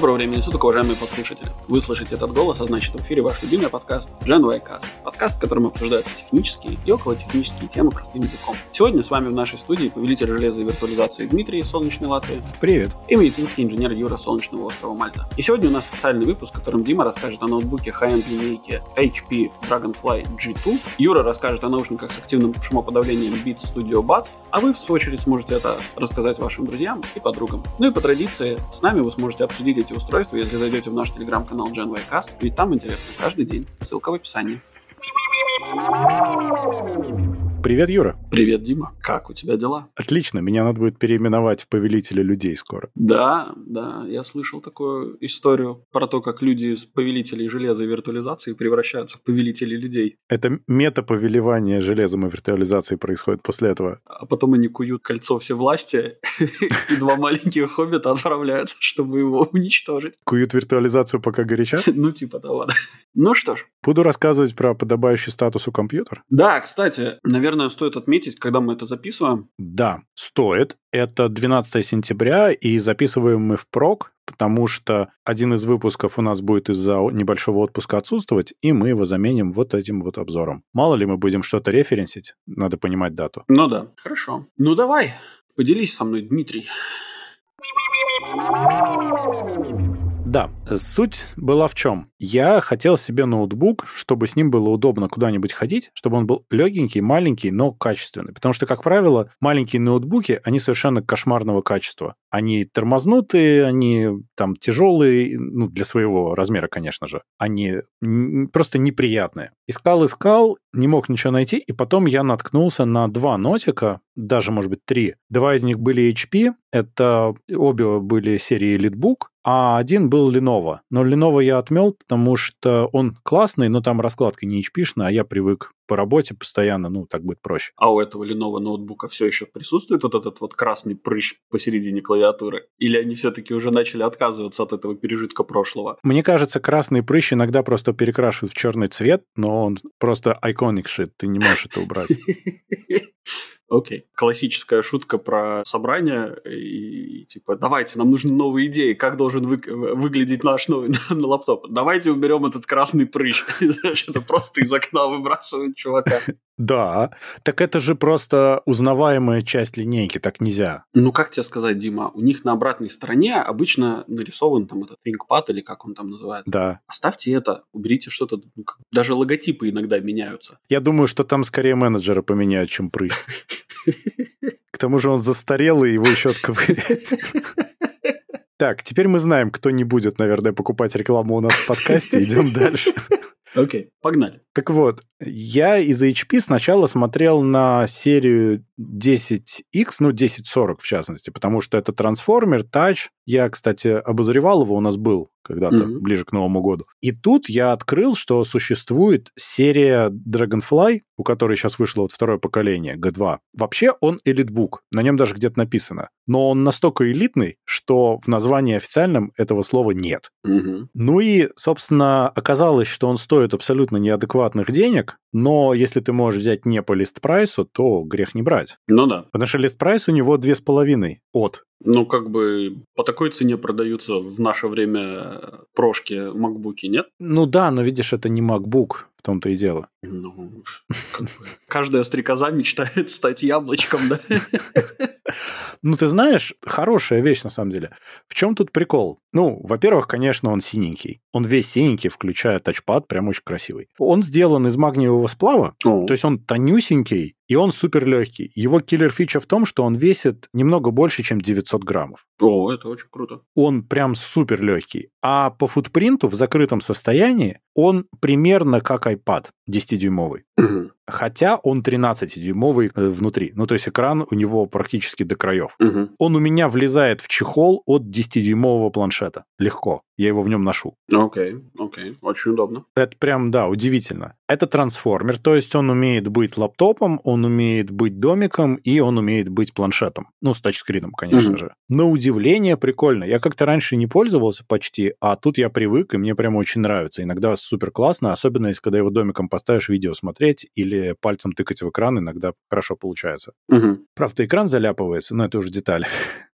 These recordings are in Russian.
Доброго времени суток, уважаемые подслушатели. Вы слышите этот голос, а значит в эфире ваш любимый подкаст Gen Cast. Подкаст, в котором обсуждаются технические и околотехнические темы простым языком. Сегодня с вами в нашей студии повелитель железа и виртуализации Дмитрий из Солнечной Латвии. Привет. И медицинский инженер Юра Солнечного острова Мальта. И сегодня у нас специальный выпуск, в котором Дима расскажет о ноутбуке high-end линейки HP Dragonfly G2. Юра расскажет о наушниках с активным шумоподавлением Beats Studio Buds, а вы, в свою очередь, сможете это рассказать вашим друзьям и подругам. Ну и по традиции, с нами вы сможете обсудить эти устройства, если зайдете в наш телеграм-канал GenWaycast, ведь там интересно каждый день. Ссылка в описании. Привет, Юра. Привет, Дима. Как у тебя дела? Отлично, меня надо будет переименовать в повелителя людей скоро. Да, да, я слышал такую историю про то, как люди из повелителей железа и виртуализации превращаются в повелителей людей. Это мета-повелевание железом и виртуализацией происходит после этого. А потом они куют кольцо всевластия, и два маленьких хоббита отправляются, чтобы его уничтожить. Куют виртуализацию, пока горячат? Ну, типа того, да. Ну что ж. Буду рассказывать про подобающий статус у компьютера. Да, кстати, наверное, стоит отметить, когда мы это записываем. Да, стоит. Это 12 сентября, и записываем мы в прок, потому что один из выпусков у нас будет из-за небольшого отпуска отсутствовать, и мы его заменим вот этим вот обзором. Мало ли мы будем что-то референсить, надо понимать дату. Ну да, хорошо. Ну давай, поделись со мной, Дмитрий. Да, суть была в чем? Я хотел себе ноутбук, чтобы с ним было удобно куда-нибудь ходить, чтобы он был легенький, маленький, но качественный. Потому что, как правило, маленькие ноутбуки, они совершенно кошмарного качества. Они тормознутые, они там тяжелые, ну, для своего размера, конечно же. Они просто неприятные. Искал, искал, не мог ничего найти, и потом я наткнулся на два нотика, даже, может быть, три. Два из них были HP, это обе были серии EliteBook, а один был Lenovo. Но Lenovo я отмел, потому что он классный, но там раскладка не hp а я привык по работе постоянно, ну, так будет проще. А у этого Lenovo ноутбука все еще присутствует вот этот вот красный прыщ посередине клавиатуры? Или они все-таки уже начали отказываться от этого пережитка прошлого? Мне кажется, красный прыщ иногда просто перекрашивают в черный цвет, но он просто iconic shit, ты не можешь это убрать. Окей. Okay. Классическая шутка про собрание и, и типа, давайте, нам нужны новые идеи, как должен вы, выглядеть наш новый на, лаптоп. Давайте уберем этот красный прыщ. Это просто из окна выбрасывают чувака. Да, так это же просто узнаваемая часть линейки, так нельзя. Ну, как тебе сказать, Дима, у них на обратной стороне обычно нарисован там этот ThinkPad или как он там называется. Да. Оставьте это, уберите что-то, ну, даже логотипы иногда меняются. Я думаю, что там скорее менеджеры поменяют, чем прыщ. К тому же он застарелый, его еще отковырять. Так, теперь мы знаем, кто не будет, наверное, покупать рекламу у нас в подкасте. Идем дальше. Окей, okay, погнали. Так вот, я из HP сначала смотрел на серию 10X, ну, 1040 в частности, потому что это трансформер, тач. Я, кстати, обозревал его, у нас был когда-то mm-hmm. ближе к Новому году. И тут я открыл, что существует серия Dragonfly, у которой сейчас вышло вот второе поколение, G2. Вообще он элитбук, на нем даже где-то написано. Но он настолько элитный, что в названии официальном этого слова нет. Mm-hmm. Ну и, собственно, оказалось, что он стоит абсолютно неадекватных денег, но если ты можешь взять не по лист-прайсу, то грех не брать. Ну да. Потому что лист-прайс у него две с половиной от. Ну, как бы по такой цене продаются в наше время прошки макбуки, нет? Ну да, но видишь, это не MacBook, в том-то и дело. Ну, как бы, каждая стрекоза мечтает стать яблочком, да? Ну, ты знаешь, хорошая вещь на самом деле. В чем тут прикол? Ну, во-первых, конечно, он синенький. Он весь синенький, включая тачпад, прям очень красивый. Он сделан из магниевого сплава, О. то есть он тонюсенький, и он супер легкий. Его киллер фича в том, что он весит немного больше, чем 900 граммов. О, это очень круто. Он прям супер легкий. А по футпринту в закрытом состоянии он примерно как iPad 10-дюймовый. Угу. Хотя он 13-дюймовый э, внутри. Ну, то есть экран у него практически до краев. Угу. Он у меня влезает в чехол от 10-дюймового планшета. Легко. Я его в нем ношу. Окей, okay, окей. Okay. Очень удобно. Это прям, да, удивительно. Это трансформер, то есть он умеет быть лаптопом, он умеет быть домиком и он умеет быть планшетом. Ну, с тачскрином, конечно угу. же. На удивление прикольно. Я как-то раньше не пользовался почти, а тут я привык, и мне прям очень нравится. Иногда супер классно, особенно если когда его домиком поставишь видео смотреть или пальцем тыкать в экран, иногда хорошо получается. Угу. Правда, экран заляпывается, но это уже деталь.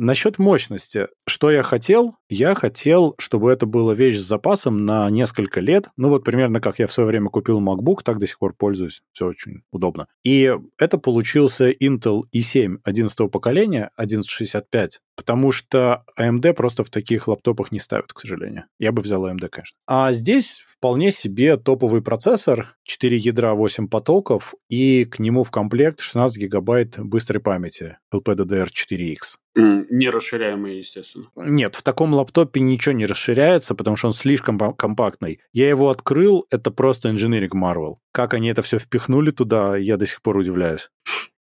Насчет мощности. Что я хотел? Я хотел, чтобы это была вещь с запасом на несколько лет. Ну вот примерно как я в свое время купил MacBook, так до сих пор пользуюсь. Все очень удобно. И это получился Intel i7 11 поколения, 1165, потому что AMD просто в таких лаптопах не ставят, к сожалению. Я бы взял AMD, конечно. А здесь вполне себе топовый процессор, 4 ядра, 8 потоков, и к нему в комплект 16 гигабайт быстрой памяти LPDDR4X. Не расширяемые, естественно. Нет, в таком лаптопе ничего не расширяется, потому что он слишком компактный. Я его открыл, это просто Engineering Marvel. Как они это все впихнули туда, я до сих пор удивляюсь.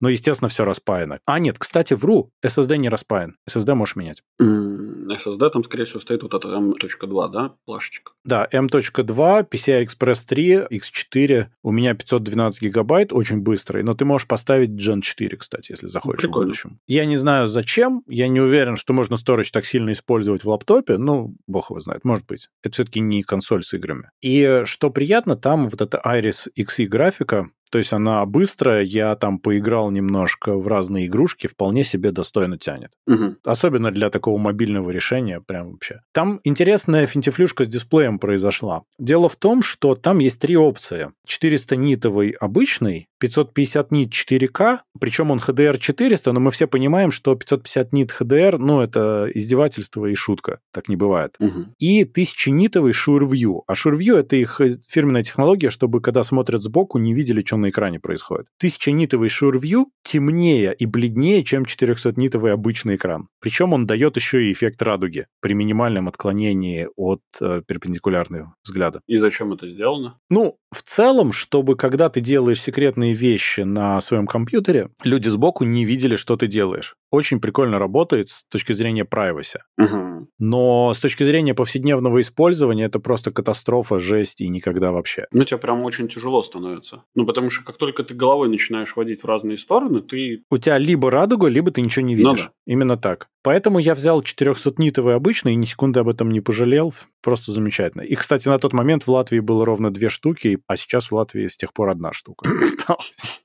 Но, естественно, все распаяно. А нет, кстати, вру, SSD не распаян. SSD можешь менять. SSD там, скорее всего, стоит вот эта M.2, да, плашечка? Да, M.2, PCI Express 3, X4. У меня 512 гигабайт, очень быстрый. Но ты можешь поставить Gen 4, кстати, если захочешь Прикольно. в будущем. Я не знаю, зачем. Я не уверен, что можно Storage так сильно использовать в лаптопе. Ну, бог его знает, может быть. Это все-таки не консоль с играми. И что приятно, там вот эта Iris Xe графика, то есть она быстрая, я там поиграл немножко в разные игрушки, вполне себе достойно тянет. Угу. Особенно для такого мобильного решения, прям вообще. Там интересная финтифлюшка с дисплеем произошла. Дело в том, что там есть три опции. 400-нитовый обычный, 550 нит 4К, причем он HDR 400, но мы все понимаем, что 550 нит HDR, ну, это издевательство и шутка. Так не бывает. Угу. И 1000-нитовый SureView. А SureView — это их фирменная технология, чтобы, когда смотрят сбоку, не видели, что на экране происходит. 1000-нитовый SureView темнее и бледнее, чем 400-нитовый обычный экран. Причем он дает еще и эффект радуги при минимальном отклонении от э, перпендикулярного взгляда. И зачем это сделано? Ну, в целом, чтобы когда ты делаешь секретные вещи на своем компьютере, люди сбоку не видели, что ты делаешь. Очень прикольно работает с точки зрения privacy. Угу. Но с точки зрения повседневного использования это просто катастрофа, жесть и никогда вообще. Ну, тебе прям очень тяжело становится. Ну, потому что как только ты головой начинаешь водить в разные стороны, ты... У тебя либо радуга, либо ты ничего не видишь. Ну, да. Именно так. Поэтому я взял 400-нитовый обычный и ни секунды об этом не пожалел. Просто замечательно. И, кстати, на тот момент в Латвии было ровно две штуки, а сейчас в Латвии с тех пор одна штука осталась.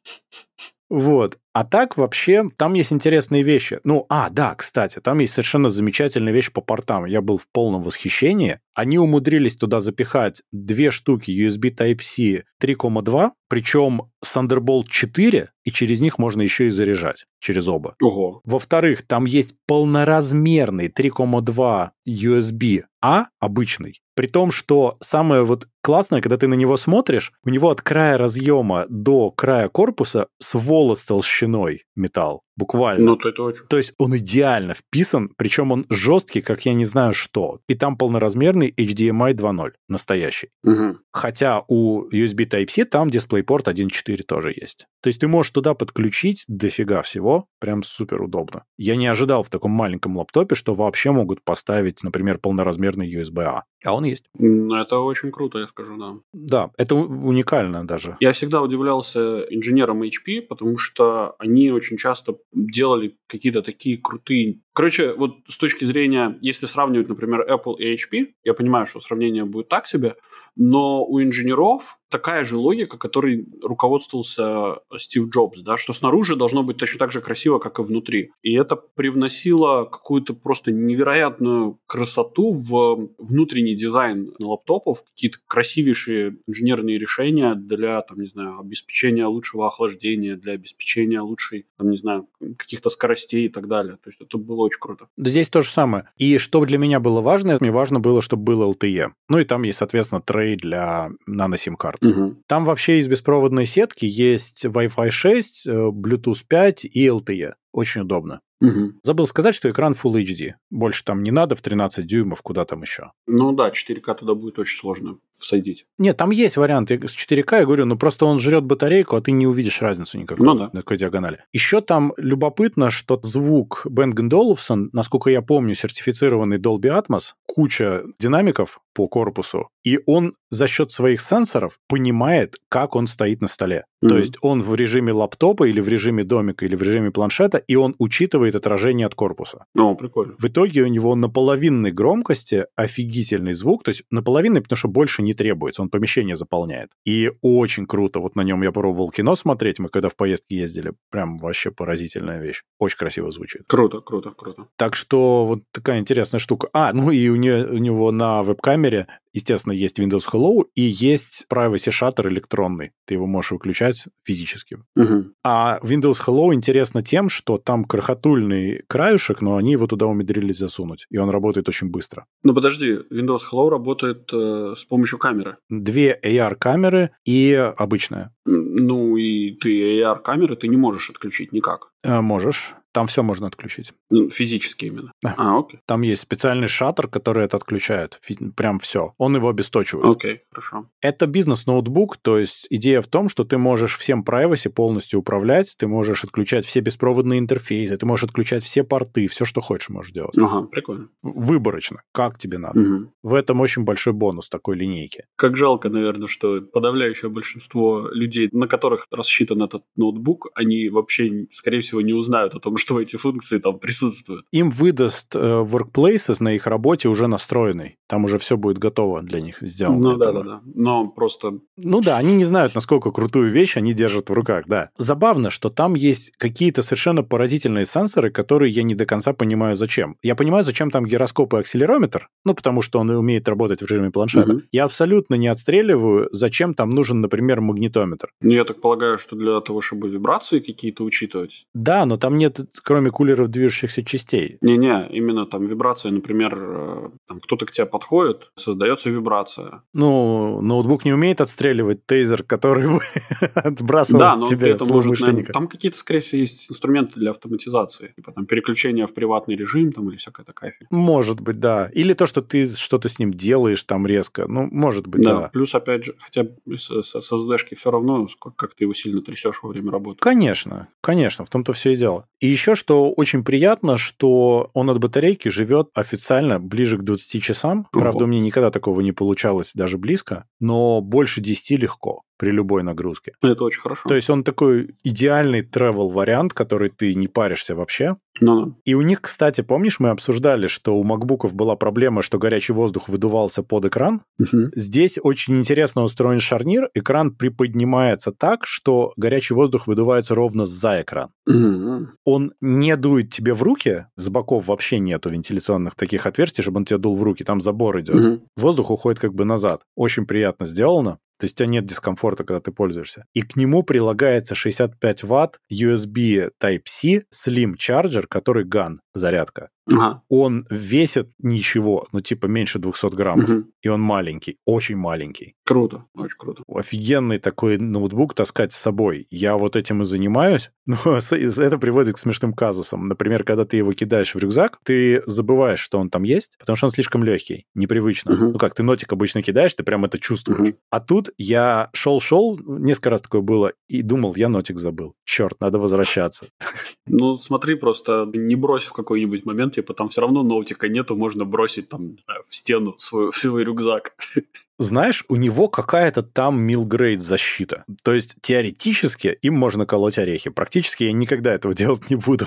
Вот. А так вообще там есть интересные вещи. Ну, а, да, кстати, там есть совершенно замечательная вещь по портам. Я был в полном восхищении. Они умудрились туда запихать две штуки USB Type-C 3,2, причем Thunderbolt 4, и через них можно еще и заряжать, через оба. Ого. Во-вторых, там есть полноразмерный 3,2 USB-A обычный, при том, что самое вот классное, когда ты на него смотришь, у него от края разъема до края корпуса с волос толщиной металл. Буквально. Ну, то это очень... То есть он идеально вписан, причем он жесткий, как я не знаю что. И там полноразмерный HDMI 2.0, настоящий. Угу. Хотя у USB Type-C там DisplayPort 1.4 тоже есть. То есть ты можешь туда подключить дофига всего, прям супер удобно. Я не ожидал в таком маленьком лаптопе, что вообще могут поставить, например, полноразмерный USB-A. А он есть. Это очень круто, я скажу, да. Да, это уникально даже. Я всегда удивлялся инженерам HP, потому что они очень часто делали какие-то такие крутые... Короче, вот с точки зрения, если сравнивать, например, Apple и HP, я понимаю, что сравнение будет так себе, но у инженеров такая же логика, которой руководствовался Стив Джобс, да, что снаружи должно быть точно так же красиво, как и внутри. И это привносило какую-то просто невероятную красоту в внутренний дизайн лаптопов, какие-то красивейшие инженерные решения для, там, не знаю, обеспечения лучшего охлаждения, для обеспечения лучшей, там, не знаю, каких-то скоростей и так далее. То есть это было очень круто. Да здесь то же самое. И что для меня было важно, мне важно было, чтобы был LTE. Ну и там есть, соответственно, трей для нано-сим-карт карт. Угу. Там вообще из беспроводной сетки есть Wi-Fi 6, э, Bluetooth 5 и LTE. Очень удобно. Угу. Забыл сказать, что экран Full HD. Больше там не надо в 13 дюймов, куда там еще. Ну да, 4К туда будет очень сложно всадить. Нет, там есть варианты с 4К, я говорю, но просто он жрет батарейку, а ты не увидишь разницу никакой ну, да. на такой диагонали. Еще там любопытно, что звук Bang Olufsen, насколько я помню, сертифицированный Dolby Atmos, куча динамиков по корпусу, и он за счет своих сенсоров понимает, как он стоит на столе. Mm-hmm. То есть он в режиме лаптопа или в режиме домика или в режиме планшета цвета, и он учитывает отражение от корпуса. О, прикольно. В итоге у него на половинной громкости офигительный звук, то есть на половинной, потому что больше не требуется, он помещение заполняет. И очень круто, вот на нем я пробовал кино смотреть, мы когда в поездке ездили, прям вообще поразительная вещь. Очень красиво звучит. Круто, круто, круто. Так что вот такая интересная штука. А, ну и у, нее, у него на веб-камере Естественно, есть Windows Hello и есть Privacy Shutter электронный. Ты его можешь выключать физически. Угу. А Windows Hello интересно тем, что там крохотульный краюшек, но они его туда умудрились засунуть, и он работает очень быстро. Ну подожди, Windows Hello работает э, с помощью камеры. Две AR-камеры и обычная. Ну и ты AR-камеры ты не можешь отключить никак. Э, можешь. Там все можно отключить. Ну, физически именно. Да. А, окей. Там есть специальный шаттер, который это отключает. Фи- Прям все. Он его обесточивает. Окей, хорошо. Это бизнес-ноутбук, то есть идея в том, что ты можешь всем privacy полностью управлять, ты можешь отключать все беспроводные интерфейсы, ты можешь отключать все порты, все, что хочешь, можешь делать. Ага, прикольно. Выборочно, как тебе надо. Мгм. В этом очень большой бонус такой линейки. Как жалко, наверное, что подавляющее большинство людей, на которых рассчитан этот ноутбук, они вообще, скорее всего, не узнают о том, что эти функции там присутствуют. Им выдаст э, Workplaces на их работе уже настроенный. Там уже все будет готово для них сделано. Ну да, да, да. Но просто Ну да, они не знают, насколько крутую вещь они держат в руках, да. Забавно, что там есть какие-то совершенно поразительные сенсоры, которые я не до конца понимаю, зачем. Я понимаю, зачем там гироскоп и акселерометр, ну, потому что он умеет работать в режиме планшета. Мгм. Я абсолютно не отстреливаю, зачем там нужен, например, магнитометр. ну, я так полагаю, что для того, чтобы вибрации какие-то учитывать. Да, но там нет, кроме кулеров, движущихся частей. Не-не, именно там вибрация, например, э, там кто-то к тебе подходит, создается вибрация. Ну, ноутбук не умеет отстреливать тейзер, который бы отбрасывал да, но тебя при этом может, наверное, там какие-то, скорее всего, есть инструменты для автоматизации. Типа там переключение в приватный режим там или всякая такая фигня. Может быть, да. Или то, что ты что-то с ним делаешь там резко. Ну, может быть, Да. да. Плюс, опять же, хотя с, с, с SD-шки все равно, как ты его сильно трясешь во время работы. Конечно, конечно, в том-то все и дело. И еще что очень приятно, что он от батарейки живет официально ближе к 20 часам. Правда, у меня никогда такого не получалось даже близко, но больше 10 легко при любой нагрузке. Это очень хорошо. То есть он такой идеальный travel вариант, который ты не паришься вообще. Ну-ну. И у них, кстати, помнишь, мы обсуждали, что у макбуков была проблема, что горячий воздух выдувался под экран? Мгм. Здесь очень интересно устроен шарнир. Экран приподнимается так, что горячий воздух выдувается ровно за экран. Мгм. Он не дует тебе в руки, с боков вообще нету вентиляционных таких отверстий, чтобы он тебе дул в руки, там забор идет. Мгм. Воздух уходит как бы назад. Очень приятно сделано. То есть у тебя нет дискомфорта, когда ты пользуешься. И к нему прилагается 65 ватт USB Type-C Slim Charger, который GAN, зарядка. Ага. Он весит ничего, ну типа меньше 200 граммов. Мгм. И он маленький, очень маленький. Круто, очень круто. Офигенный такой ноутбук таскать с собой. Я вот этим и занимаюсь, но это приводит к смешным казусам. Например, когда ты его кидаешь в рюкзак, ты забываешь, что он там есть, потому что он слишком легкий, непривычно. Мгм. Ну как, ты нотик обычно кидаешь, ты прям это чувствуешь. Мгм. А тут я шел-шел, несколько раз такое было, и думал, я нотик забыл. Черт, надо возвращаться. Ну, смотри, просто не брось в какой-нибудь момент, типа там все равно ноутика нету, можно бросить там, не знаю, в стену свой, свой рюкзак. Знаешь, у него какая-то там милгрейд защита. То есть теоретически им можно колоть орехи. Практически я никогда этого делать не буду.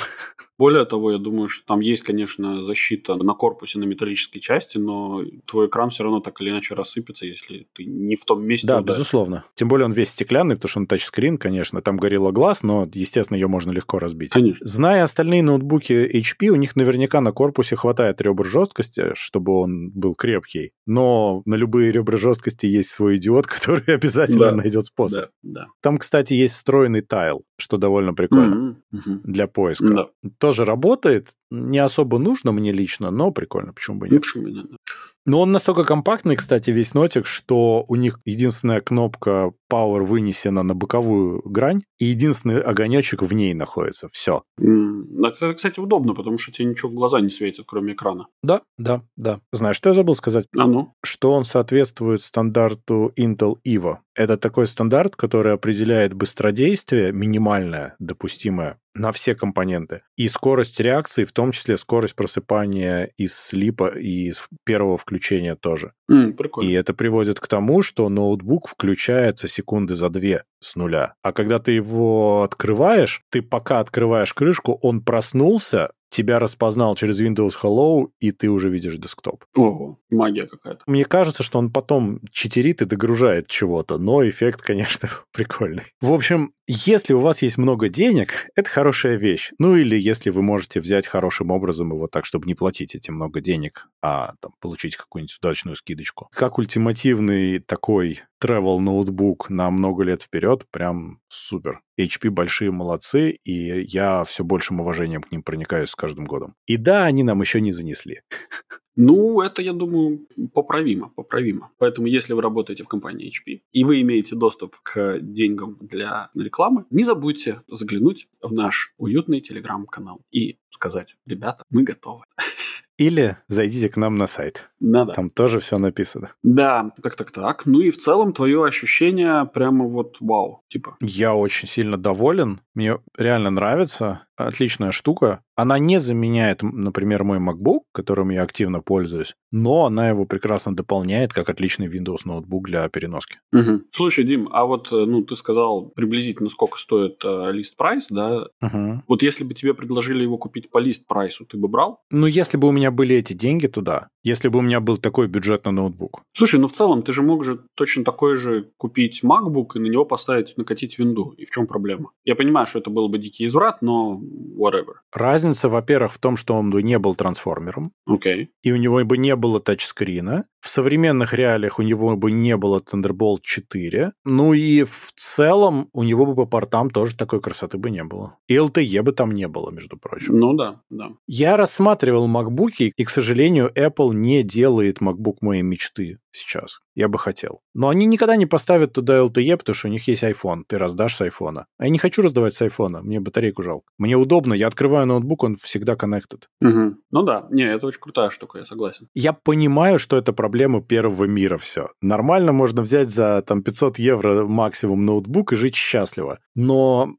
Более того, я думаю, что там есть, конечно, защита на корпусе, на металлической части, но твой экран все равно так или иначе рассыпется, если ты не в том месте Да, ударишь. безусловно. Тем более он весь стеклянный, потому что он тачскрин, конечно. Там горело глаз, но, естественно, ее можно легко разбить. Конечно. Зная остальные ноутбуки HP, у них наверняка на корпусе хватает ребр жесткости, чтобы он был крепкий. Но на любые ребра жесткости есть свой идиот, который обязательно Да. найдет способ. Да, да. Там, кстати, есть встроенный тайл, что довольно прикольно Мгм, мгм. для поиска. Да. Тоже работает, не особо нужно мне лично, но прикольно, почему бы нет. почему бы нет? Но он настолько компактный, кстати, весь нотик, что у них единственная кнопка Power вынесена на боковую грань, и единственный огонечек в ней находится. Все. Это, кстати, удобно, потому что тебе ничего в глаза не светит, кроме экрана. Да, да, да. Знаешь, что я забыл сказать? А ну? Что он соответствует стандарту Intel Evo. Это такой стандарт, который определяет быстродействие минимальное, допустимое, на все компоненты. И скорость реакции, в том числе скорость просыпания из слипа и из первого включения тоже. Mm, прикольно. И это приводит к тому, что ноутбук включается секунды за две с нуля. А когда ты его открываешь, ты пока открываешь крышку, он проснулся, тебя распознал через Windows Hello, и ты уже видишь десктоп. Ого, магия какая-то. Мне кажется, что он потом читерит и догружает чего-то, но эффект, конечно, прикольный. В общем, если у вас есть много денег, это хорошая вещь. Ну или если вы можете взять хорошим образом его так, чтобы не платить эти много денег, а там, получить какую-нибудь удачную скидочку. Как ультимативный такой travel ноутбук на много лет вперед, прям супер. HP большие молодцы, и я все большим уважением к ним проникаюсь с каждым годом. И да, они нам еще не занесли. Ну, это, я думаю, поправимо, поправимо. Поэтому, если вы работаете в компании HP и вы имеете доступ к деньгам для рекламы, не забудьте заглянуть в наш уютный телеграм-канал и сказать, ребята, мы готовы. Или зайдите к нам на сайт. Надо. Там тоже все написано. Да, так, так, так. Ну и в целом твое ощущение прямо вот вау, типа. Я очень сильно доволен. Мне реально нравится. Отличная штука. Она не заменяет, например, мой MacBook, которым я активно пользуюсь, но она его прекрасно дополняет как отличный Windows ноутбук для переноски. Угу. Слушай, Дим, а вот, э, ну, ты сказал приблизительно, сколько стоит э, лист прайс, да? Угу. Вот если бы тебе предложили его купить по лист прайсу, ты бы брал? Ну, если бы у меня были эти деньги туда, если бы у меня был такой бюджет на ноутбук. Слушай, ну в целом ты же мог же точно такой же купить MacBook и на него поставить, накатить винду. И в чем проблема? Я понимаю, что это был бы дикий изврат, но whatever. Разница, во-первых, в том, что он бы не был трансформером. Окей. Okay. И у него бы не было тачскрина. Современных реалиях у него бы не было Thunderbolt 4. Ну и в целом у него бы по портам тоже такой красоты бы не было. И LTE бы там не было, между прочим. Ну да, да. Я рассматривал MacBook, и, к сожалению, Apple не делает MacBook моей мечты сейчас. Я бы хотел. Но они никогда не поставят туда LTE, потому что у них есть iPhone. Ты раздашь с iPhone. А я не хочу раздавать с iPhone. Мне батарейку жалко. Мне удобно. Я открываю ноутбук, он всегда connected. Угу. Ну да. Не, это очень крутая штука, я согласен. Я понимаю, что это проблема первого мира все. Нормально можно взять за там 500 евро максимум ноутбук и жить счастливо. Но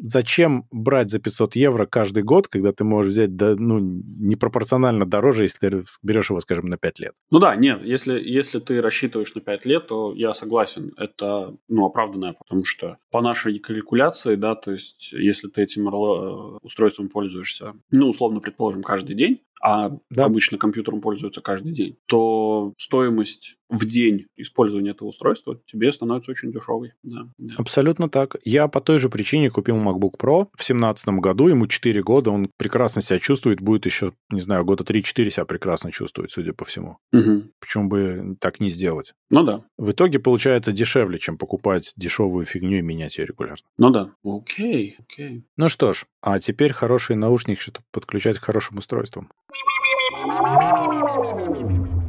зачем брать за 500 евро каждый год, когда ты можешь взять да, ну, непропорционально дороже, если ты берешь его, скажем, на 5 лет? Ну да, нет, если, если ты рассчитываешь на 5 лет, то я согласен, это ну, оправданное, потому что по нашей калькуляции, да, то есть если ты этим э, устройством пользуешься, ну, условно, предположим, каждый день, а да. обычно компьютером пользуются каждый день, то стоимость в день использования этого устройства тебе становится очень дешевой. Да, да. Абсолютно так. Я по той же причине купил MacBook Pro в 2017 году, ему 4 года, он прекрасно себя чувствует, будет еще, не знаю, года 3-4 себя прекрасно чувствовать, судя по всему. Угу. Почему бы так не сделать? Ну да. В итоге получается дешевле, чем покупать дешевую фигню и менять ее регулярно. Ну да. Окей, окей. Ну что ж, а теперь хорошие наушники, чтобы подключать к хорошим устройствам.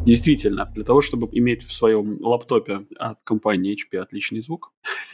Действительно, для того, чтобы иметь в своем лаптопе от компании HP отличный звук,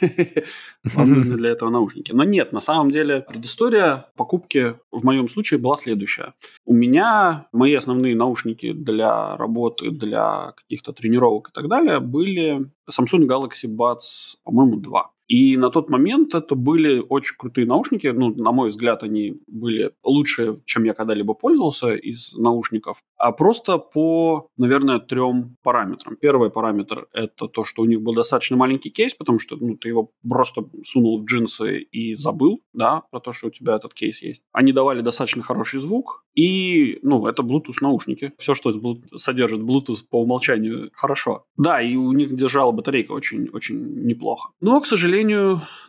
вам нужны для этого наушники. Но нет, на самом деле предыстория покупки в моем случае была следующая. У меня мои основные наушники для работы, для каких-то тренировок и так далее были Samsung Galaxy Buds, по-моему, 2. И на тот момент это были очень крутые наушники. Ну, на мой взгляд, они были лучше, чем я когда-либо пользовался из наушников. А просто по, наверное, трем параметрам. Первый параметр – это то, что у них был достаточно маленький кейс, потому что ну, ты его просто сунул в джинсы и забыл, да, про то, что у тебя этот кейс есть. Они давали достаточно хороший звук, и, ну, это Bluetooth наушники. Все, что содержит Bluetooth по умолчанию, хорошо. Да, и у них держала батарейка очень-очень неплохо. Но, к сожалению,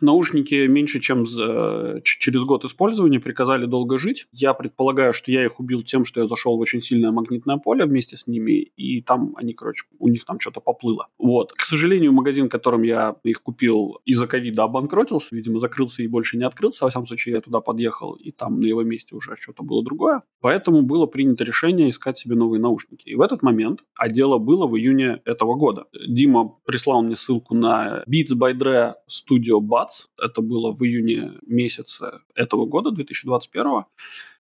наушники меньше, чем за, через год использования приказали долго жить. Я предполагаю, что я их убил тем, что я зашел в очень сильное магнитное поле вместе с ними, и там они, короче, у них там что-то поплыло. Вот. К сожалению, магазин, в котором я их купил из-за ковида обанкротился, видимо, закрылся и больше не открылся. Во всяком случае, я туда подъехал, и там на его месте уже что-то было другое. Поэтому было принято решение искать себе новые наушники. И в этот момент, а дело было в июне этого года, Дима прислал мне ссылку на Beats by Dre Studio Buds. Это было в июне месяце этого года, 2021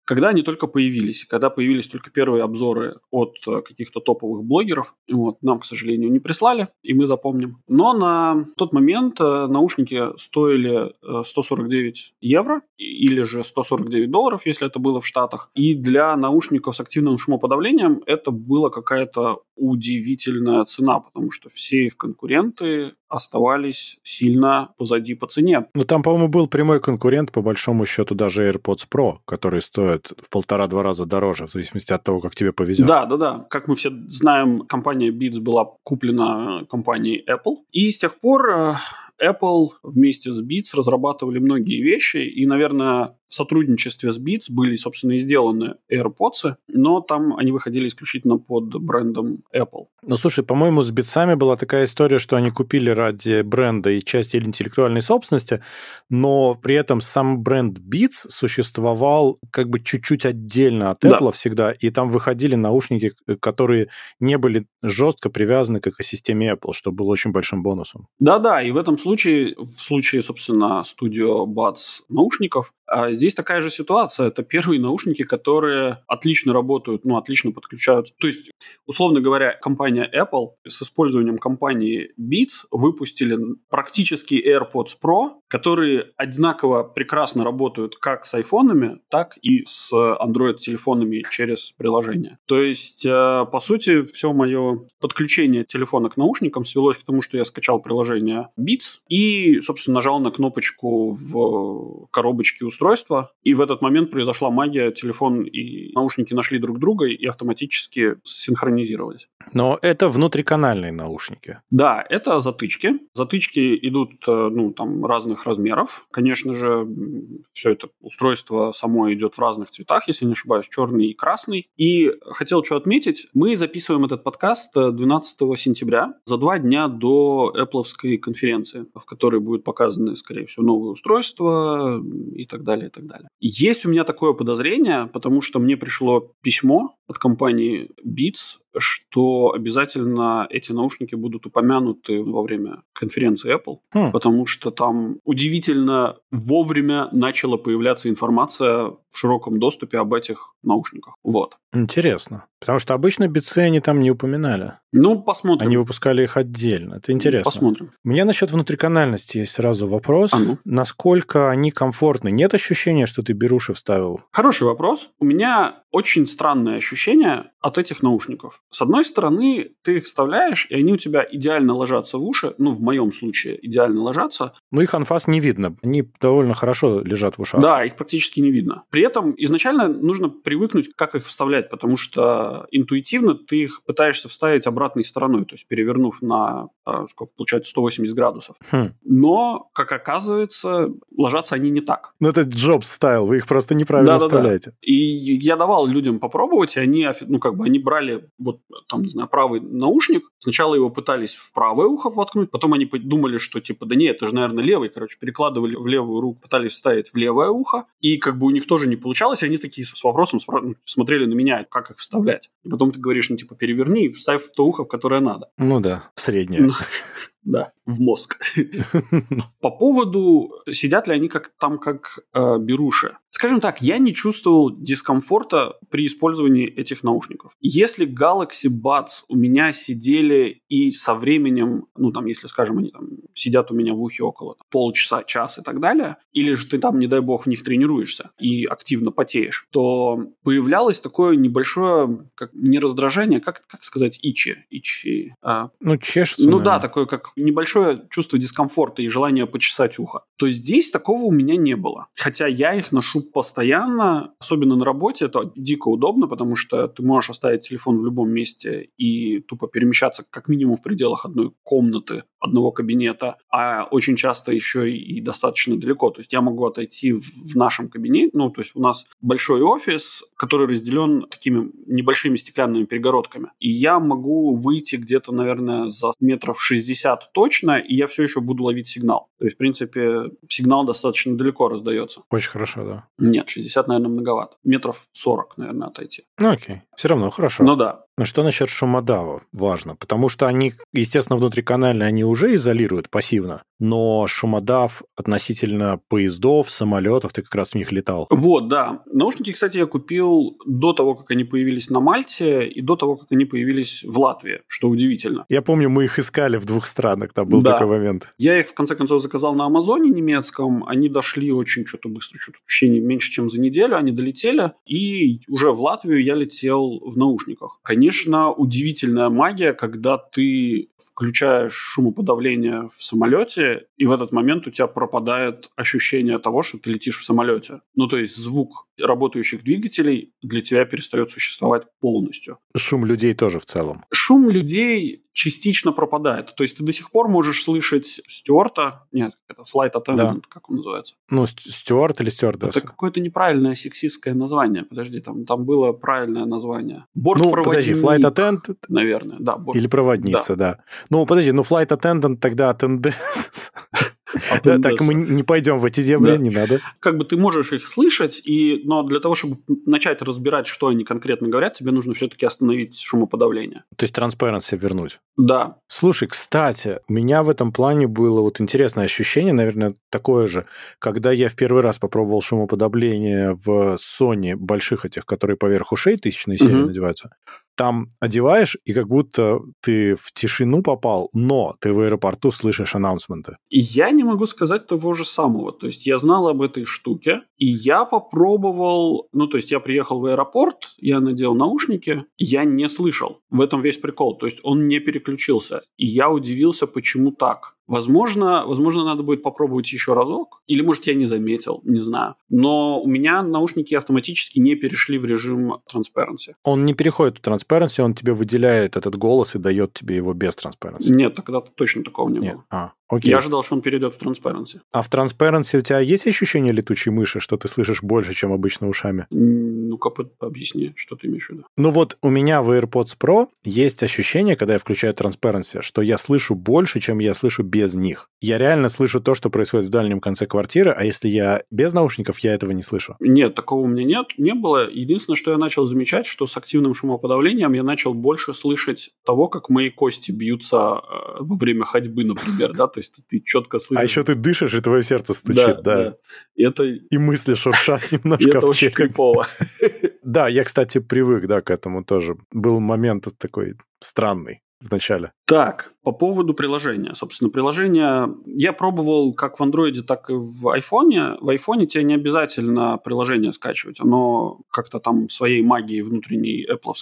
когда они только появились, когда появились только первые обзоры от э, каких-то топовых блогеров. Вот, нам, к сожалению, не прислали, и мы запомним. Но на тот момент э, наушники стоили 149 евро или же 149 долларов, если это было в Штатах. И для наушников с активным шумоподавлением это была какая-то удивительная цена, потому что все их конкуренты оставались сильно позади по цене. Ну, там, по-моему, был прямой конкурент, по большому счету, даже AirPods Pro, которые стоят в полтора-два раза дороже, в зависимости от того, как тебе повезет. Да, да, да. Как мы все знаем, компания Beats была куплена компанией Apple. И с тех пор э, Apple вместе с Beats разрабатывали многие вещи, и, наверное, в сотрудничестве с Beats были, собственно, и сделаны AirPods, но там они выходили исключительно под брендом Apple. Ну, слушай, по-моему, с Beats была такая история, что они купили ради бренда и части интеллектуальной собственности, но при этом сам бренд Beats существовал как бы чуть-чуть отдельно от Apple да. всегда, и там выходили наушники, которые не были жестко привязаны к экосистеме Apple, что было очень большим бонусом. Да-да, и в этом случае, в случае, собственно, Studio Buds наушников, а здесь такая же ситуация. Это первые наушники, которые отлично работают, ну, отлично подключают. То есть, условно говоря, компания Apple с использованием компании Beats выпустили практически AirPods Pro, которые одинаково прекрасно работают как с айфонами, так и с Android-телефонами через приложение. То есть, э, по сути, все мое подключение телефона к наушникам свелось к тому, что я скачал приложение Beats и, собственно, нажал на кнопочку в коробочке устройства устройство, и в этот момент произошла магия, телефон и наушники нашли друг друга и автоматически синхронизировались. Но это внутриканальные наушники. Да, это затычки. Затычки идут э, ну, там, разных размеров. Конечно же, все это устройство само идет в разных цветах, если не ошибаюсь, черный и красный. И хотел что отметить, мы записываем этот подкаст 12 э, сентября, за два дня до Apple конференции, в которой будут показаны, скорее всего, новые устройства и так далее, и так далее. Есть у меня такое подозрение, потому что мне пришло письмо от компании Beats что обязательно эти наушники будут упомянуты во время конференции Apple, хм. потому что там удивительно вовремя начала появляться информация в широком доступе об этих наушниках. Вот. Интересно. Потому что обычно бицы они там не упоминали. Ну, посмотрим. Они выпускали их отдельно. Это интересно. Посмотрим. У меня насчет внутриканальности есть сразу вопрос. А ну? Насколько они комфортны? Нет ощущения, что ты беруши вставил? Хороший вопрос. У меня очень странное ощущение от этих наушников. С одной стороны, ты их вставляешь, и они у тебя идеально ложатся в уши. Ну, в моем случае идеально ложатся. Ну, их анфас не видно. Они довольно хорошо лежат в ушах. Да, их практически не видно. При этом изначально нужно привыкнуть, как их вставлять, потому что интуитивно ты их пытаешься вставить обратной стороной, то есть перевернув на, а, сколько получается, 180 градусов. Хм. Но, как оказывается, ложатся они не так. Ну, это Джобс стайл, вы их просто неправильно да, вставляете. Да, да. И я давал людям попробовать, и они, ну, как бы, они брали вот, там, не знаю, правый наушник, сначала его пытались в правое ухо воткнуть, потом они думали, что, типа, да нет, это же, наверное, левый, короче, перекладывали в левую руку, пытались вставить в левое ухо, и, как бы, у них тоже не получалось, и они такие с вопросом ну, смотрели на меня, как их вставлять. И потом ты говоришь, ну, типа, переверни и вставь в то ухо, в которое надо. Ну да, в среднее. Ну, да, в мозг. По поводу, сидят ли они как там как э, беруши. Скажем так, я не чувствовал дискомфорта при использовании этих наушников. Если Galaxy Buds у меня сидели и со временем, ну там, если, скажем, они там сидят у меня в ухе около там, полчаса, час и так далее, или же ты там, не дай бог, в них тренируешься и активно потеешь, то появлялось такое небольшое, как не раздражение, как, как сказать, ичи. ичи а, ну, чешется. Ну наверное. да, такое как небольшое чувство дискомфорта и желание почесать ухо. То здесь такого у меня не было. Хотя я их ношу постоянно, особенно на работе, это дико удобно, потому что ты можешь оставить телефон в любом месте и тупо перемещаться как минимум в пределах одной комнаты, одного кабинета, а очень часто еще и достаточно далеко. То есть я могу отойти в нашем кабинете, ну, то есть у нас большой офис, который разделен такими небольшими стеклянными перегородками. И я могу выйти где-то, наверное, за метров 60 точно, и я все еще буду ловить сигнал. То есть, в принципе, сигнал достаточно далеко раздается. Очень хорошо, да. Нет, 60, наверное, многовато. Метров 40, наверное, отойти. Ну окей, все равно хорошо. Ну да. Ну что насчет шумодава? Важно, потому что они, естественно, внутриканальные, они уже изолируют пассивно, но шумодав относительно поездов, самолетов, ты как раз в них летал. Вот, да. Наушники, кстати, я купил до того, как они появились на Мальте и до того, как они появились в Латвии, что удивительно. Я помню, мы их искали в двух странах, там был да. такой момент. Я их, в конце концов, заказал на Амазоне немецком, они дошли очень что-то быстро, что-то вообще меньше, чем за неделю, они долетели, и уже в Латвию я летел в наушниках. Конечно, удивительная магия, когда ты включаешь шумоподавление в самолете, и в этот момент у тебя пропадает ощущение того, что ты летишь в самолете. Ну, то есть звук работающих двигателей для тебя перестает существовать полностью. Шум людей тоже в целом. Шум людей частично пропадает. То есть ты до сих пор можешь слышать Стюарта, нет, это flight attendant, да. как он называется? Ну, Стюарт или Стюардесса? Это какое-то неправильное сексистское название. Подожди, там, там было правильное название. Бортпроводник. Ну, подожди, flight attendant? Наверное, да. Борт... Или проводница, да. да. Ну, подожди, ну flight attendant тогда attendant да, так мы не пойдем в эти дебри, не надо. Как бы ты можешь их слышать, и, но для того, чтобы начать разбирать, что они конкретно говорят, тебе нужно все-таки остановить шумоподавление. То есть transparency вернуть. Да. Слушай, кстати, у меня в этом плане было вот интересное ощущение, наверное, такое же, когда я в первый раз попробовал шумоподавление в Sony больших этих, которые поверх ушей тысячной серии угу. надеваются там одеваешь, и как будто ты в тишину попал, но ты в аэропорту слышишь анонсменты. И я не могу сказать того же самого. То есть я знал об этой штуке, и я попробовал... Ну, то есть я приехал в аэропорт, я надел наушники, я не слышал. В этом весь прикол. То есть он не переключился. И я удивился, почему так. Возможно, возможно, надо будет попробовать еще разок. Или, может, я не заметил, не знаю. Но у меня наушники автоматически не перешли в режим transparency. Он не переходит в transparency, он тебе выделяет этот голос и дает тебе его без transparency. Нет, тогда точно такого не Нет. было. А, окей. Я ожидал, что он перейдет в transparency. А в transparency у тебя есть ощущение летучей мыши, что ты слышишь больше, чем обычно ушами? Ну-ка, объясни, что ты имеешь в виду. Ну вот у меня в AirPods Pro есть ощущение, когда я включаю transparency, что я слышу больше, чем я слышу без без них. Я реально слышу то, что происходит в дальнем конце квартиры, а если я без наушников, я этого не слышу. Нет, такого у меня нет, не было. Единственное, что я начал замечать, что с активным шумоподавлением я начал больше слышать того, как мои кости бьются э, во время ходьбы, например, да, то есть ты четко слышишь. А еще ты дышишь, и твое сердце стучит, да. Это... И мысли шуршат немножко. Это очень крипово. Да, я, кстати, привык, да, к этому тоже. Был момент такой странный в начале. Так, по поводу приложения. Собственно, приложение я пробовал как в андроиде, так и в айфоне. В айфоне тебе не обязательно приложение скачивать. Оно как-то там своей магией внутренней Apple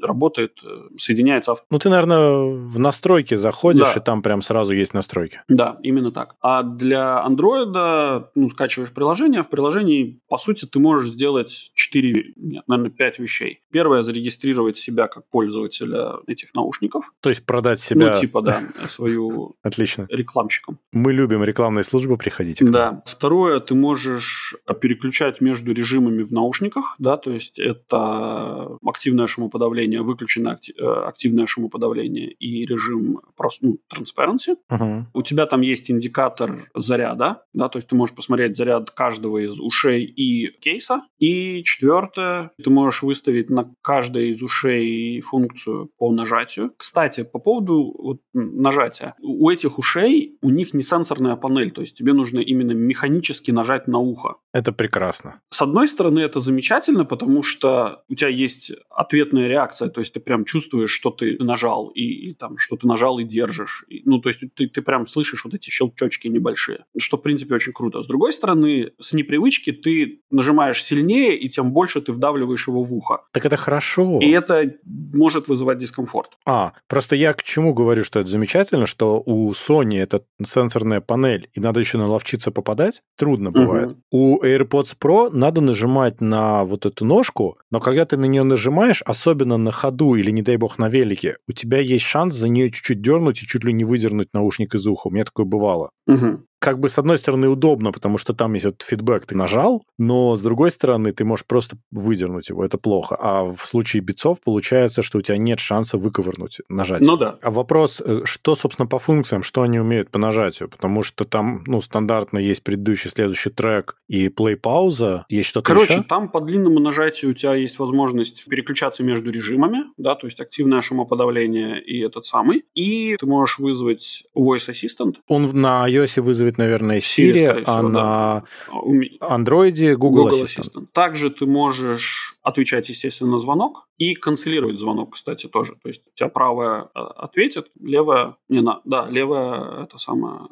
работает, э, соединяется. Ну, ты, наверное, в настройки заходишь, да. и там прям сразу есть настройки. Да, именно так. А для андроида, ну, скачиваешь приложение, в приложении, по сути, ты можешь сделать 4, нет, наверное, 5 вещей. Первое, зарегистрировать себя как пользователя этих наушников. То есть продать себя... Ну, типа, да, свою... Отлично. Рекламщиком. Мы любим рекламные службы, приходите. Да. Второе, ты можешь переключать между режимами в наушниках, да, то есть это активное шумоподавление, выключенное э, активное шумоподавление и режим просто, ну, transparency. Угу. У тебя там есть индикатор заряда, да, то есть ты можешь посмотреть заряд каждого из ушей и кейса. И четвертое, ты можешь выставить на каждой из ушей функцию по нажатию. Кстати, по поводу вот, нажатия. У этих ушей, у них не сенсорная панель, то есть тебе нужно именно механически нажать на ухо. Это прекрасно. С одной стороны, это замечательно, потому что у тебя есть ответная реакция, то есть ты прям чувствуешь, что ты нажал, и, и там, что ты нажал и держишь. И, ну, то есть ты, ты прям слышишь вот эти щелчочки небольшие, что, в принципе, очень круто. С другой стороны, с непривычки ты нажимаешь сильнее, и тем больше ты вдавливаешь его в ухо. Так это хорошо. И это может вызывать дискомфорт. А, просто я к чему говорю, что это замечательно, что у Sony это сенсорная панель, и надо еще наловчиться попадать, трудно бывает. Угу. У AirPods Pro надо нажимать на вот эту ножку, но когда ты на нее нажимаешь, особенно на ходу или, не дай бог, на велике, у тебя есть шанс за нее чуть-чуть дернуть и чуть ли не выдернуть наушник из уха. У меня такое бывало. Угу. Как бы с одной стороны удобно, потому что там есть этот фидбэк, ты нажал, но с другой стороны ты можешь просто выдернуть его, это плохо. А в случае битцов получается, что у тебя нет шанса выковырнуть нажатие. Ну да. А вопрос, э, что, собственно, по функциям, что они умеют по нажатию? Потому что там, ну, стандартно есть предыдущий, следующий трек и плей-пауза, есть что-то Короче, еще? там по длинному нажатию у тебя есть возможность переключаться между режимами, да, то есть активное шумоподавление и этот самый. И ты можешь вызвать Voice Assistant. Он на iOS вызовет, наверное, Siri, Siri, а всего, на. У ме- Android Google, Google Assistant. Assistant. Также ты можешь отвечать, естественно, на звонок и канцелировать звонок, кстати, тоже. То есть у тебя правая э, ответит, левая не на, да, левая это самое.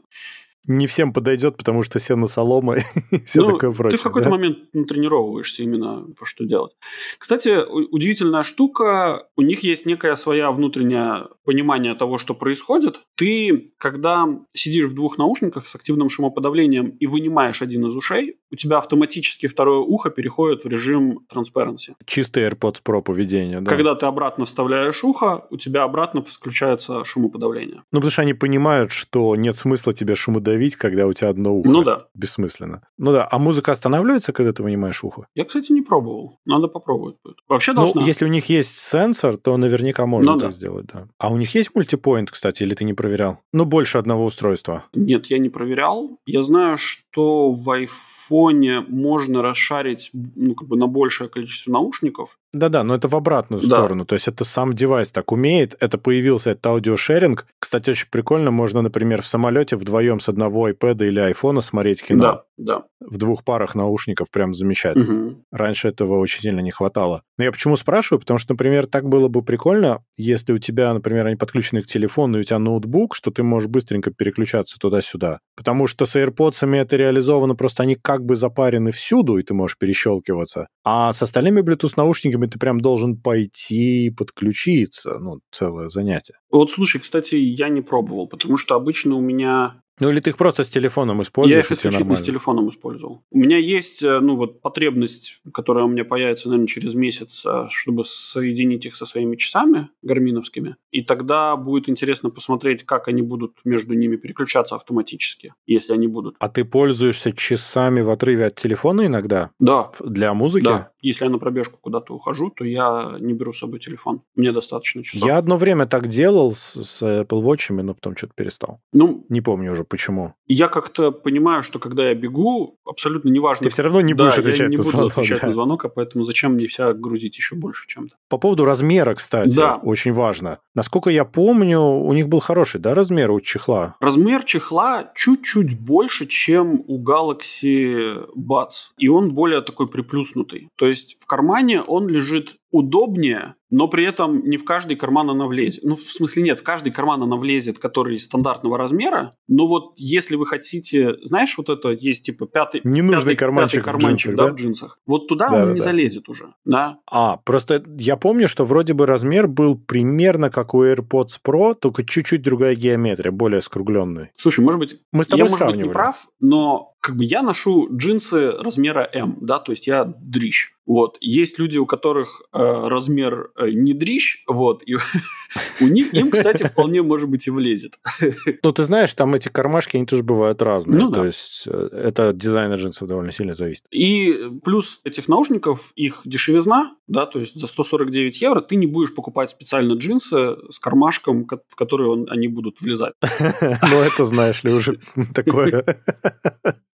Не всем подойдет, потому что сено солома и все Ну, такое прочее. Ты в какой-то да? момент натренировываешься именно что делать. Кстати, удивительная штука, у них есть некая своя внутреннее понимание того, что происходит. Ты, когда сидишь в двух наушниках с активным шумоподавлением и вынимаешь один из ушей, у тебя автоматически второе ухо переходит в режим transparency. Чистый AirPods Pro поведение, да. Когда ты обратно вставляешь ухо, у тебя обратно включается шумоподавление. Ну, потому что они понимают, что нет смысла тебе шумодавить, когда у тебя одно ухо. Ну да. Бессмысленно. Ну да, а музыка останавливается, когда ты вынимаешь ухо? Я, кстати, не пробовал. Надо попробовать будет. Вообще должна. Ну, если у них есть сенсор, то наверняка можно Ну это да. сделать, да. А у них есть мультипоинт, кстати, или ты не проверял? Ну, больше одного устройства. Нет, я не проверял. Я знаю, что в айфоне можно расшарить ну, как бы на большее количество наушников. Да-да, но это в обратную Да. сторону. То есть это сам девайс так умеет. Это появился этот аудиошеринг. Кстати, очень прикольно. Можно, например, в самолете вдвоем с одного iPad или айфона смотреть кино. Да, да. В двух парах наушников прям замечательно. Мгм. Раньше этого очень сильно не хватало. Но я почему спрашиваю? Потому что, например, так было бы прикольно, если у тебя, например, они подключены к телефону, и у тебя ноутбук, что ты можешь быстренько переключаться туда-сюда. Потому что с AirPods это реализовано, просто они как бы запарены всюду, и ты можешь перещелкиваться. А с остальными Bluetooth-наушниками ты прям должен пойти и подключиться. Ну, целое занятие. Вот слушай, кстати, я не пробовал, потому что обычно у меня Ну, или ты их просто с телефоном Я используешь, их и тебе исключительно с нормально. телефоном использовал. У меня есть, э, ну, вот потребность, которая у меня появится, наверное, через месяц, э, чтобы соединить их со своими часами гарминовскими. И тогда будет интересно посмотреть, как они будут между ними переключаться автоматически, если они будут. А ты пользуешься часами в отрыве от телефона иногда? Да, Для музыки? да. Если я на пробежку куда-то ухожу, то я не беру с собой телефон. Мне достаточно часов. Я одно время так делал с, с Apple Watch, но потом что-то перестал. Ну, Не помню уже почему. я как-то понимаю, что когда я бегу, абсолютно неважно... Ты все равно не Да, будешь я отвечать не на буду звонок. отвечать да. на звонок, а поэтому зачем мне вся грузить еще больше чем-то? По поводу размера, кстати, Да. очень важно. Насколько я помню, у них был хороший, да, размер у чехла? Размер чехла чуть-чуть больше, чем у Galaxy Buds. И он более такой приплюснутый. То есть в кармане он лежит удобнее, но при этом не в каждый карман она влезет. Ну, в смысле нет, в каждый карман она влезет, который стандартного размера. Но вот если вы хотите, знаешь, вот это есть типа пятый, Ненужный пятый, карманчик пятый в карманчик джинсах, да, да? в джинсах. Вот туда Да, он да, не да. залезет уже. Да? А, просто я помню, что вроде бы размер был примерно как у AirPods Pro, только чуть-чуть другая геометрия, более скругленный. Слушай, может быть, Мы с я, тобой может быть, не сравнивали. прав, но как бы я ношу джинсы размера М, да, то есть я дрищ. Вот. Есть люди, у которых э, размер э, не дрищ, вот, и у них, им, кстати, вполне, может быть, и влезет. Ну, ты знаешь, там эти кармашки, они тоже бывают разные. Ну да. То есть э, это от дизайна джинсов довольно сильно зависит. И плюс этих наушников, их дешевизна, да, то есть за 149 евро ты не будешь покупать специально джинсы с кармашком, ко- в которые он- они будут влезать. Ну, это, знаешь ли, уже такое.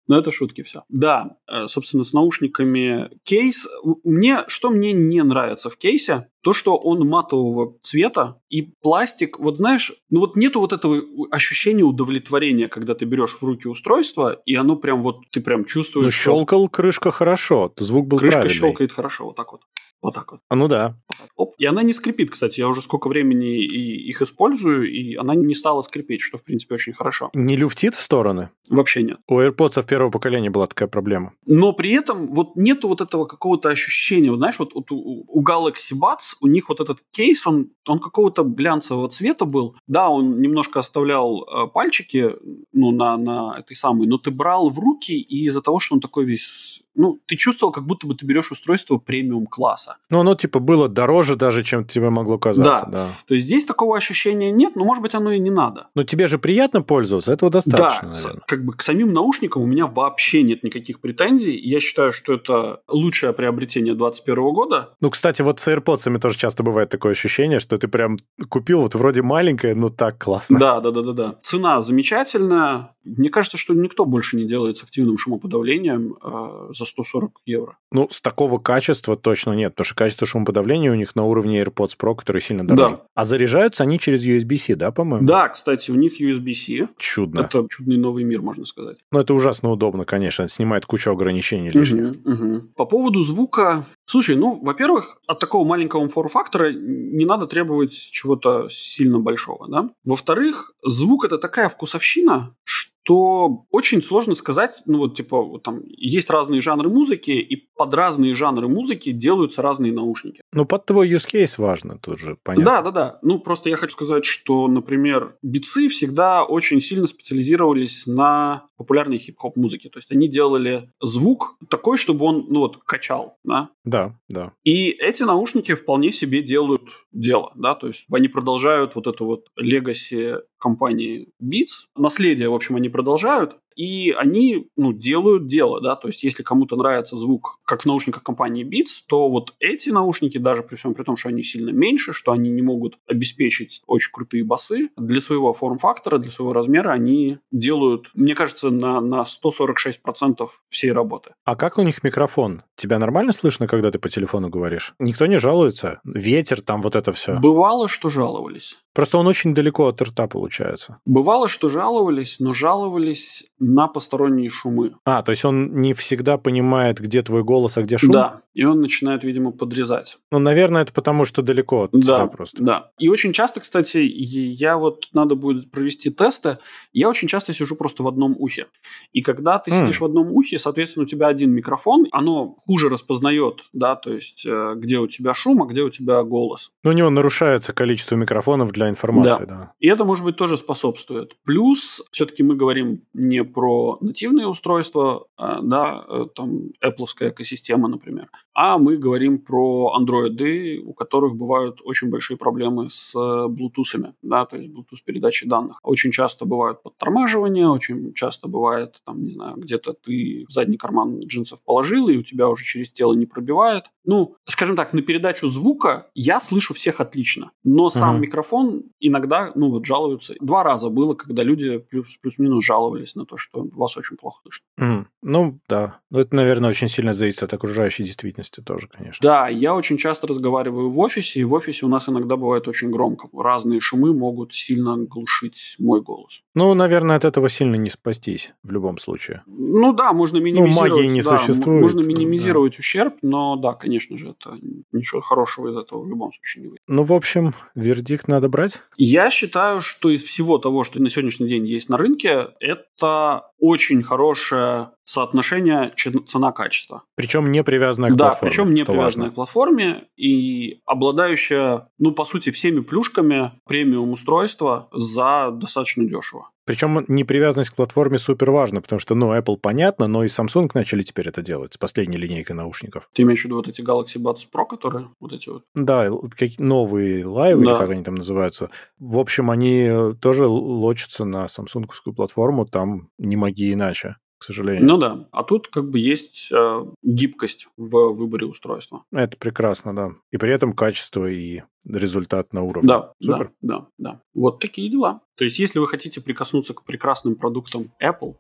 Но это шутки все. Да, э, собственно, с наушниками кейс. Мне, что мне не нравится в кейсе, то, что он матового цвета и пластик, вот знаешь, ну вот нету вот этого ощущения удовлетворения, когда ты берешь в руки устройство, и оно прям вот, ты прям чувствуешь, Ну, что щелкал крышка хорошо, звук был крышка правильный. щелкает хорошо, вот так вот. Вот так вот. А, Ну да. Оп. И она не скрипит, кстати. Я уже сколько времени и их использую, и она не стала скрипеть, что, в принципе, очень хорошо. Не люфтит в стороны? Вообще нет. У AirPods первого поколения была такая проблема. Но при этом вот нету вот этого какого-то ощущения. Вот знаешь, вот, вот у, у Galaxy Buds у них вот этот кейс, он, он какого-то глянцевого цвета был. Да, он немножко оставлял э, пальчики ну, на, на этой самой, но ты брал в руки, и из-за того, что он такой весь ну, ты чувствовал, как будто бы ты берешь устройство премиум класса. Ну, оно типа было дороже даже, чем тебе могло казаться. Да. да. То есть здесь такого ощущения нет, но может быть оно и не надо. Но тебе же приятно пользоваться, этого достаточно. Да, наверное. как бы к самим наушникам у меня вообще нет никаких претензий. Я считаю, что это лучшее приобретение 2021 года. Ну, кстати, вот с AirPods тоже часто бывает такое ощущение, что ты прям купил вот вроде маленькое, но так классно. Да, да, да, да, да. Цена замечательная. Мне кажется, что никто больше не делает с активным шумоподавлением э, за 140 евро. Ну, с такого качества точно нет, потому что качество шумоподавления у них на уровне AirPods Pro, который сильно дороже. Да. А заряжаются они через USB-C, да, по-моему? Да, кстати, у них USB-C. Чудно. Это чудный новый мир, можно сказать. Ну, это ужасно удобно, конечно. Это снимает кучу ограничений лишних. Угу, угу. По поводу звука... Слушай, ну, во-первых, от такого маленького форм-фактора не надо требовать чего-то сильно большого, да? Во-вторых, звук – это такая вкусовщина, что то очень сложно сказать, ну вот типа вот, там есть разные жанры музыки, и под разные жанры музыки делаются разные наушники. Ну под твой use case важно тоже, понятно. Да, да, да. Ну просто я хочу сказать, что, например, бицы всегда очень сильно специализировались на популярной хип-хоп музыке. То есть они делали звук такой, чтобы он, ну вот, качал, да? Да, да. И эти наушники вполне себе делают дело, да, то есть они продолжают вот это вот легаси компании Beats. Наследие, в общем, они продолжают и они ну, делают дело, да, то есть если кому-то нравится звук, как в наушниках компании Beats, то вот эти наушники, даже при всем при том, что они сильно меньше, что они не могут обеспечить очень крутые басы, для своего форм-фактора, для своего размера они делают, мне кажется, на, на 146% всей работы. А как у них микрофон? Тебя нормально слышно, когда ты по телефону говоришь? Никто не жалуется? Ветер, там вот это все? Бывало, что жаловались. Просто он очень далеко от рта получается. Бывало, что жаловались, но жаловались на посторонние шумы. А, то есть он не всегда понимает, где твой голос, а где шум? Да, и он начинает, видимо, подрезать. Ну, наверное, это потому, что далеко от да, тебя просто. Да, и очень часто, кстати, я вот, надо будет провести тесты, я очень часто сижу просто в одном ухе. И когда ты mm. сидишь в одном ухе, соответственно, у тебя один микрофон, оно хуже распознает, да, то есть э, где у тебя шум, а где у тебя голос. Ну, у него нарушается количество микрофонов для информации, да. да. И это, может быть, тоже способствует. Плюс, все-таки мы говорим не про нативные устройства, а, да, э, там, Apple экосистема, например, а мы говорим про андроиды, у которых бывают очень большие проблемы с э, Bluetooth, да, то есть Bluetooth передачи данных. Очень часто бывают подтормаживания, очень часто бывает, там, не знаю, где-то ты в задний карман джинсов положил, и у тебя уже через тело не пробивает. Ну, скажем так, на передачу звука я слышу всех отлично, но сам uh-huh. микрофон иногда, ну, вот жалуются. Два раза было, когда люди плюс, плюс-минус жаловались на то, что вас очень плохо слышно. Mm. Ну, да. Ну, это, наверное, очень сильно зависит от окружающей действительности тоже, конечно. Да, я очень часто разговариваю в офисе, и в офисе у нас иногда бывает очень громко. Разные шумы могут сильно глушить мой голос. Ну, наверное, от этого сильно не спастись в любом случае. Ну да, можно минимизировать. Ну, магии не да, существует. Можно минимизировать да. ущерб, но да, конечно же, это ничего хорошего из этого в любом случае не выйдет. Ну, в общем, вердикт надо брать? Я считаю, что из всего того, что на сегодняшний день есть на рынке, это очень хорошее соотношение цена-качество. Причем не привязанная к да, платформе. Да, причем не привязанная важно. к платформе и обладающая, ну, по сути, всеми плюшками премиум устройства за достаточно дешево. Причем непривязанность к платформе супер важна, потому что, ну, Apple понятно, но и Samsung начали теперь это делать с последней линейкой наушников. Ты имеешь в виду вот эти Galaxy Buds Pro, которые вот эти вот? Да, как новые Live, да. или как они там называются. В общем, они тоже лочатся на самсунговскую платформу, там не моги иначе к сожалению. Ну да. А тут как бы есть э, гибкость в выборе устройства. Это прекрасно, да. И при этом качество и результат на уровне. Да, Супер. да, да, да. Вот такие дела. То есть, если вы хотите прикоснуться к прекрасным продуктам Apple,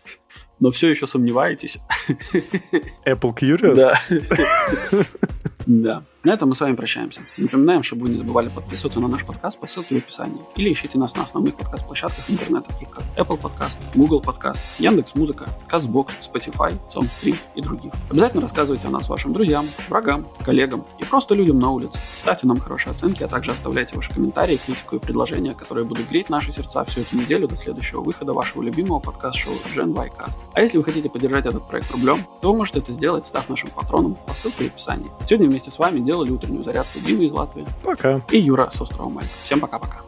но все еще сомневаетесь. Apple Curious? Да. Да. На этом мы с вами прощаемся. Напоминаем, чтобы вы не забывали подписываться на наш подкаст по ссылке в описании. Или ищите нас на основных подкаст-площадках интернета, таких как Apple Podcast, Google Podcast, Яндекс Музыка, Castbox, Spotify, Song3 и других. Обязательно рассказывайте о нас вашим друзьям, врагам, коллегам и просто людям на улице. Ставьте нам хорошие оценки, а также оставляйте ваши комментарии, критику и предложения, которые будут греть наши сердца всю эту неделю до следующего выхода вашего любимого подкаст-шоу Gen Y Cast. А если вы хотите поддержать этот проект рублем, то вы можете это сделать, став нашим патроном по ссылке в описании. Сегодня вместе с вами делали утреннюю зарядку Дима из Латвии. Пока. И Юра с острова Мальта. Всем пока-пока.